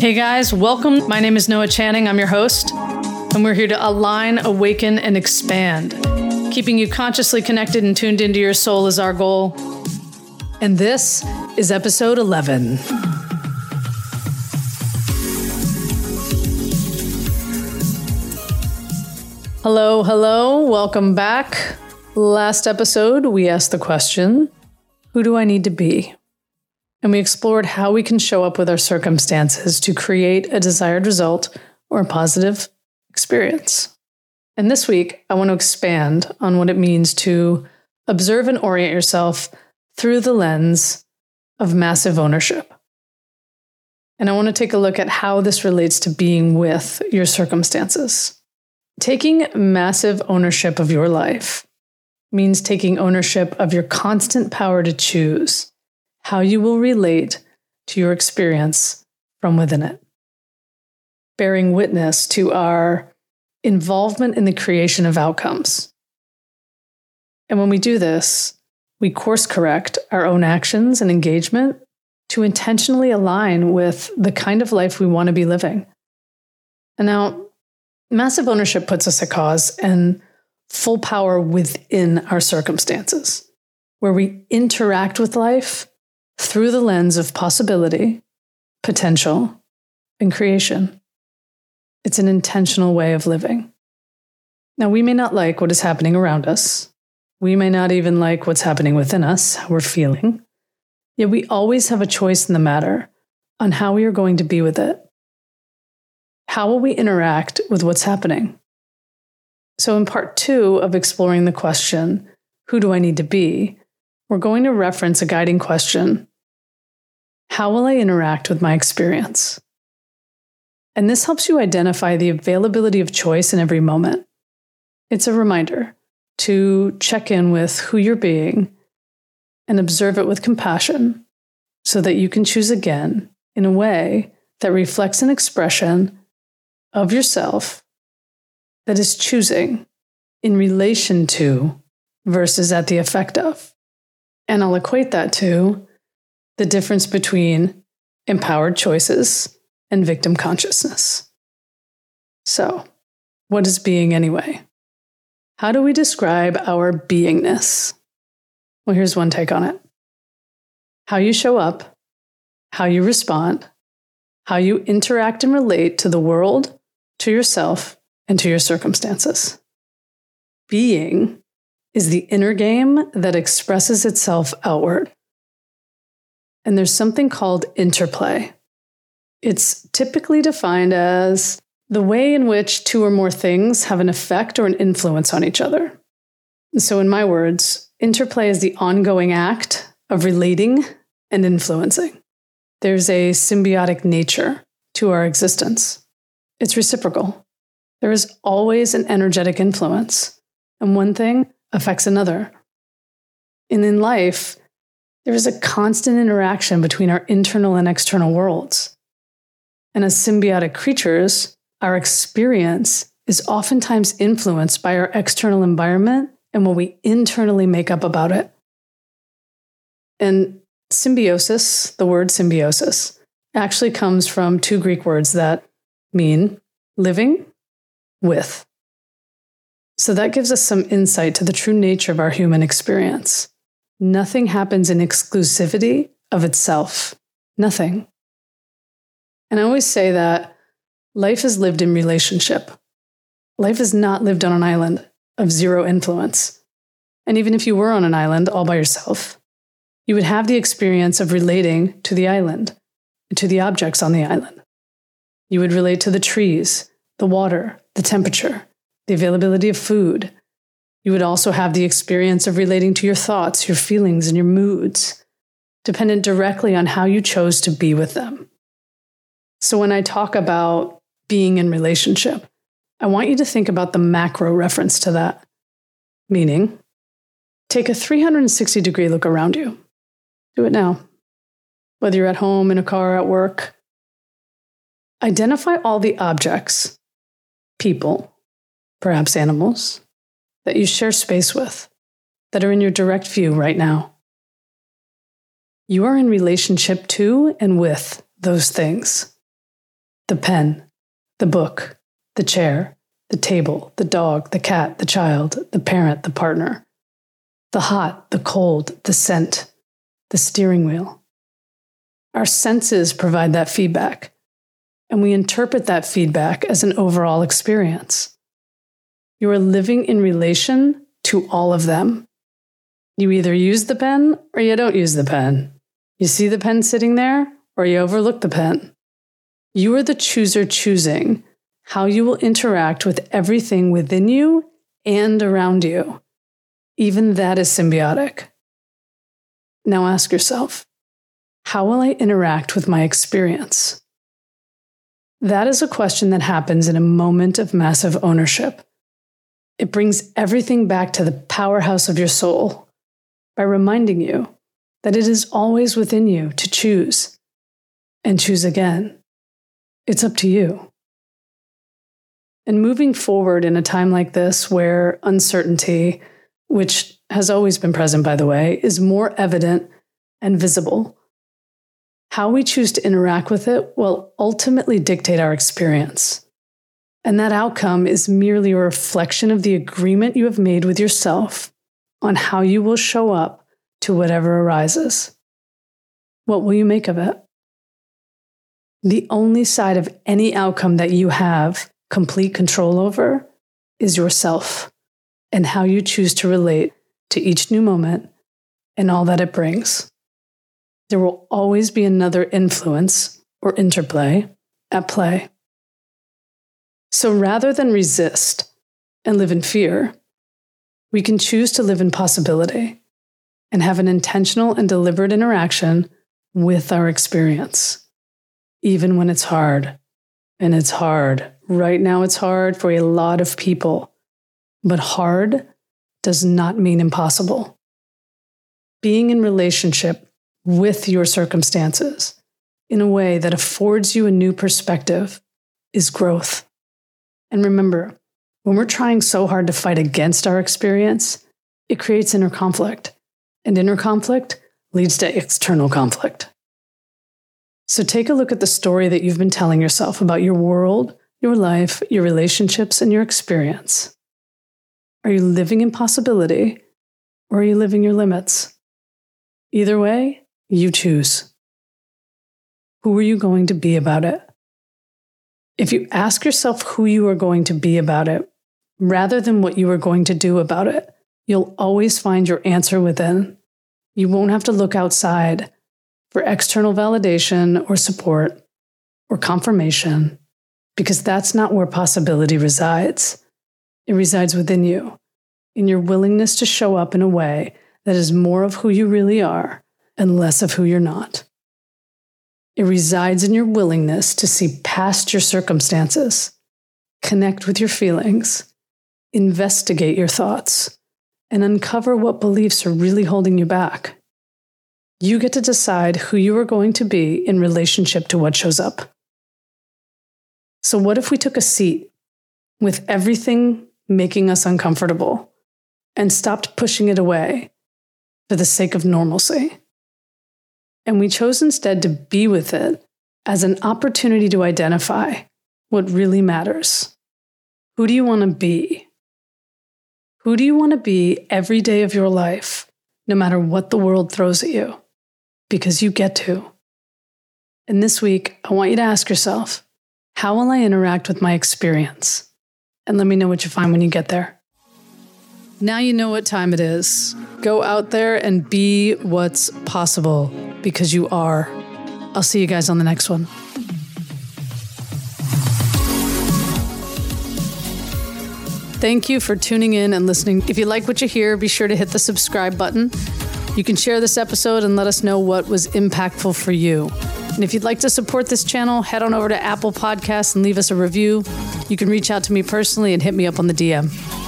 Hey guys, welcome. My name is Noah Channing. I'm your host, and we're here to align, awaken, and expand. Keeping you consciously connected and tuned into your soul is our goal. And this is episode 11. Hello, hello, welcome back. Last episode, we asked the question Who do I need to be? And we explored how we can show up with our circumstances to create a desired result or a positive experience. And this week, I want to expand on what it means to observe and orient yourself through the lens of massive ownership. And I want to take a look at how this relates to being with your circumstances. Taking massive ownership of your life means taking ownership of your constant power to choose how you will relate to your experience from within it. Bearing witness to our involvement in the creation of outcomes. And when we do this, we course correct our own actions and engagement to intentionally align with the kind of life we want to be living. And now, massive ownership puts us at cause and full power within our circumstances, where we interact with life through the lens of possibility, potential, and creation. It's an intentional way of living. Now, we may not like what is happening around us. We may not even like what's happening within us, how we're feeling. Yet we always have a choice in the matter on how we are going to be with it. How will we interact with what's happening? So, in part two of exploring the question, Who do I need to be? we're going to reference a guiding question how will I interact with my experience? And this helps you identify the availability of choice in every moment. It's a reminder to check in with who you're being and observe it with compassion so that you can choose again in a way that reflects an expression of yourself that is choosing in relation to versus at the effect of. And I'll equate that to the difference between empowered choices and victim consciousness. So, what is being anyway? How do we describe our beingness? Well, here's one take on it how you show up, how you respond, how you interact and relate to the world, to yourself, and to your circumstances. Being is the inner game that expresses itself outward. And there's something called interplay. It's typically defined as the way in which two or more things have an effect or an influence on each other. And so, in my words, interplay is the ongoing act of relating and influencing. There's a symbiotic nature to our existence, it's reciprocal. There is always an energetic influence, and one thing affects another. And in life, there is a constant interaction between our internal and external worlds. And as symbiotic creatures, our experience is oftentimes influenced by our external environment and what we internally make up about it. And symbiosis, the word symbiosis, actually comes from two Greek words that mean living with. So that gives us some insight to the true nature of our human experience. Nothing happens in exclusivity of itself. Nothing. And I always say that life is lived in relationship. Life is not lived on an island of zero influence. And even if you were on an island all by yourself, you would have the experience of relating to the island, to the objects on the island. You would relate to the trees, the water, the temperature, the availability of food, you would also have the experience of relating to your thoughts, your feelings, and your moods, dependent directly on how you chose to be with them. So when I talk about being in relationship, I want you to think about the macro reference to that. Meaning, take a 360 degree look around you. Do it now. Whether you're at home, in a car, at work, identify all the objects, people, perhaps animals, that you share space with, that are in your direct view right now. You are in relationship to and with those things. the pen, the book, the chair, the table, the dog, the cat, the child, the parent, the partner, the hot, the cold, the scent, the steering wheel. Our senses provide that feedback, and we interpret that feedback as an overall experience. You are living in relation to all of them. You either use the pen or you don't use the pen. You see the pen sitting there or you overlook the pen. You are the chooser choosing how you will interact with everything within you and around you. Even that is symbiotic. Now ask yourself how will I interact with my experience? That is a question that happens in a moment of massive ownership. It brings everything back to the powerhouse of your soul by reminding you that it is always within you to choose and choose again. It's up to you. And moving forward in a time like this where uncertainty, which has always been present, by the way, is more evident and visible, how we choose to interact with it will ultimately dictate our experience. And that outcome is merely a reflection of the agreement you have made with yourself on how you will show up to whatever arises. What will you make of it? The only side of any outcome that you have complete control over is yourself and how you choose to relate to each new moment and all that it brings. There will always be another influence or interplay at play. So rather than resist and live in fear, we can choose to live in possibility and have an intentional and deliberate interaction with our experience, even when it's hard. And it's hard. Right now, it's hard for a lot of people, but hard does not mean impossible. Being in relationship with your circumstances in a way that affords you a new perspective is growth. And remember, when we're trying so hard to fight against our experience, it creates inner conflict, and inner conflict leads to external conflict. So take a look at the story that you've been telling yourself about your world, your life, your relationships, and your experience. Are you living in possibility or are you living your limits? Either way, you choose. Who are you going to be about it? If you ask yourself who you are going to be about it, rather than what you are going to do about it, you'll always find your answer within. You won't have to look outside for external validation or support or confirmation, because that's not where possibility resides. It resides within you, in your willingness to show up in a way that is more of who you really are and less of who you're not. It resides in your willingness to see past your circumstances, connect with your feelings, investigate your thoughts, and uncover what beliefs are really holding you back. You get to decide who you are going to be in relationship to what shows up. So, what if we took a seat with everything making us uncomfortable and stopped pushing it away for the sake of normalcy? And we chose instead to be with it as an opportunity to identify what really matters. Who do you want to be? Who do you want to be every day of your life, no matter what the world throws at you? Because you get to. And this week, I want you to ask yourself how will I interact with my experience? And let me know what you find when you get there. Now you know what time it is. Go out there and be what's possible because you are. I'll see you guys on the next one. Thank you for tuning in and listening. If you like what you hear, be sure to hit the subscribe button. You can share this episode and let us know what was impactful for you. And if you'd like to support this channel, head on over to Apple Podcasts and leave us a review. You can reach out to me personally and hit me up on the DM.